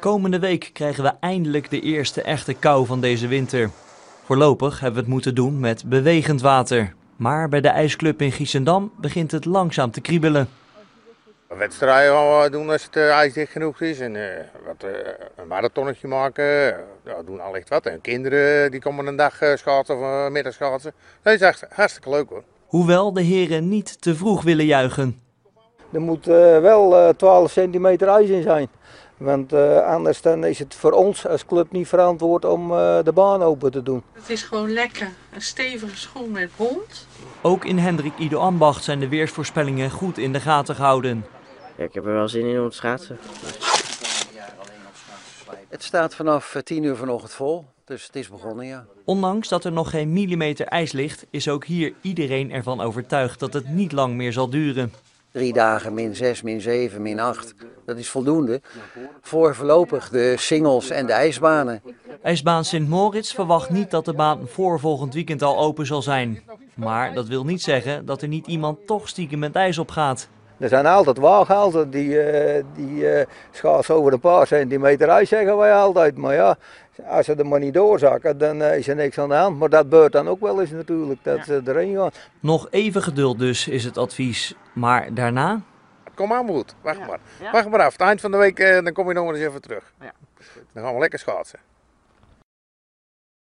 Komende week krijgen we eindelijk de eerste echte kou van deze winter. Voorlopig hebben we het moeten doen met bewegend water. Maar bij de ijsclub in Giesendam begint het langzaam te kriebelen. Wedstrijden gaan we doen als het uh, ijsdicht genoeg is. En uh, wat, uh, een marathonnetje maken. Ja, doen allicht wat. En kinderen die komen een dag schaatsen of middag schaatsen. Dat is echt hartstikke leuk hoor. Hoewel de heren niet te vroeg willen juichen. Er moet wel 12 centimeter ijs in zijn. Want anders dan is het voor ons als club niet verantwoord om de baan open te doen. Het is gewoon lekker. Een stevige schoen met bont. Ook in Hendrik Ido Ambacht zijn de weersvoorspellingen goed in de gaten gehouden. Ja, ik heb er wel zin in om te schaatsen. Het staat vanaf 10 uur vanochtend vol, dus het is begonnen, ja. Ondanks dat er nog geen millimeter ijs ligt, is ook hier iedereen ervan overtuigd dat het niet lang meer zal duren. Drie dagen, min 6, min 7, min 8, dat is voldoende voor voorlopig de singles en de ijsbanen. IJsbaan Sint Moritz verwacht niet dat de baan voor volgend weekend al open zal zijn. Maar dat wil niet zeggen dat er niet iemand toch stiekem met ijs op gaat. Er zijn altijd waaghalzen die, uh, die uh, schaatsen over een paar centimeter ijs, zeggen wij altijd. Maar ja, als ze er maar niet doorzakken, dan uh, is er niks aan de hand. Maar dat gebeurt dan ook wel eens natuurlijk, dat ze erin gaan. Nog even geduld dus, is het advies. Maar daarna? Kom aan goed, wacht ja. maar. Ja. Wacht maar af, het eind van de week dan kom je nog eens even terug. Ja. Dan gaan we lekker schaatsen.